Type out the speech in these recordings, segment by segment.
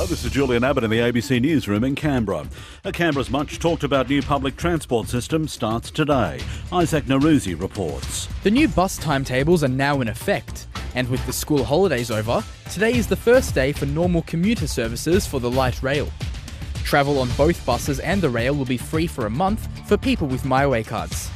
Hello, this is Julian Abbott in the ABC Newsroom in Canberra. A Canberra's much talked about new public transport system starts today. Isaac Nowroozi reports. The new bus timetables are now in effect, and with the school holidays over, today is the first day for normal commuter services for the light rail. Travel on both buses and the rail will be free for a month for people with MyWay cards.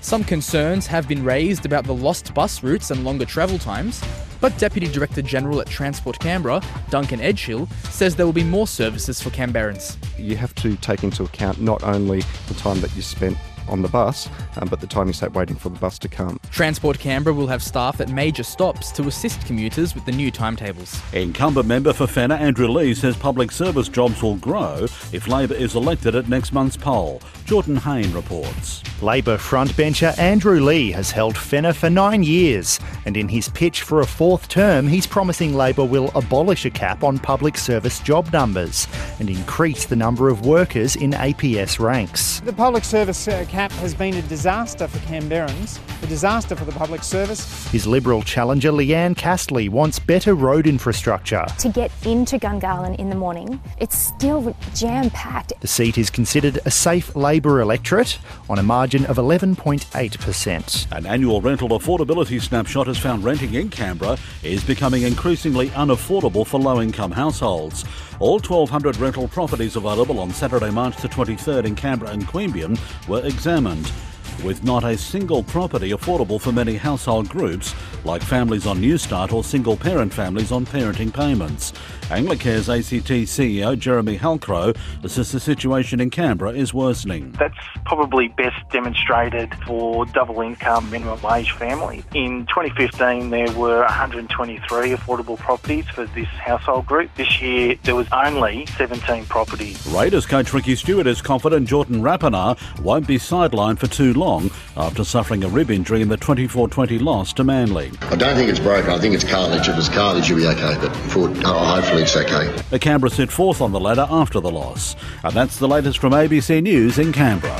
Some concerns have been raised about the lost bus routes and longer travel times, but Deputy Director General at Transport Canberra, Duncan Edghill, says there will be more services for Canberrans. You have to take into account not only the time that you spent on the bus, um, but the time you sat waiting for the bus to come. Transport Canberra will have staff at major stops to assist commuters with the new timetables. Incumbent member for Fenner, Andrew Leigh, says public service jobs will grow if Labor is elected at next month's poll. Jordan Hayne reports. Labor frontbencher Andrew Leigh has held Fenner for nine years, and in his pitch for a fourth term, he's promising Labor will abolish a cap on public service job numbers and increase the number of workers in APS ranks. The public service uh, cap has been a disaster for Canberrans, a disaster for the public service. His Liberal challenger Leanne Castley wants better road infrastructure. To get into Gungahlin in the morning, it's still jam packed. The seat is considered a safe Labor electorate on a margin of 11.8%. An annual rental affordability snapshot has found renting in Canberra is becoming increasingly unaffordable for low income households. All 1,200 rental properties available on Saturday, March the 23rd in Canberra and Queanbeyan were examined with not a single property affordable for many household groups, like families on Newstart or single parent families on parenting payments. Anglicare's ACT CEO Jeremy Halcrow says the situation in Canberra is worsening. That's probably best demonstrated for double income minimum wage families. In 2015, there were 123 affordable properties for this household group. This year, there was only 17 properties. Raiders coach Ricky Stuart is confident Jordan Rapana won't be sidelined for too long after suffering a rib injury in the 24-20 loss to Manly. I don't think it's broken. I think it's cartilage. If it's cartilage, you'll be okay. But for, oh, hopefully it's okay. The Canberra sit fourth on the ladder after the loss. And that's the latest from ABC News in Canberra.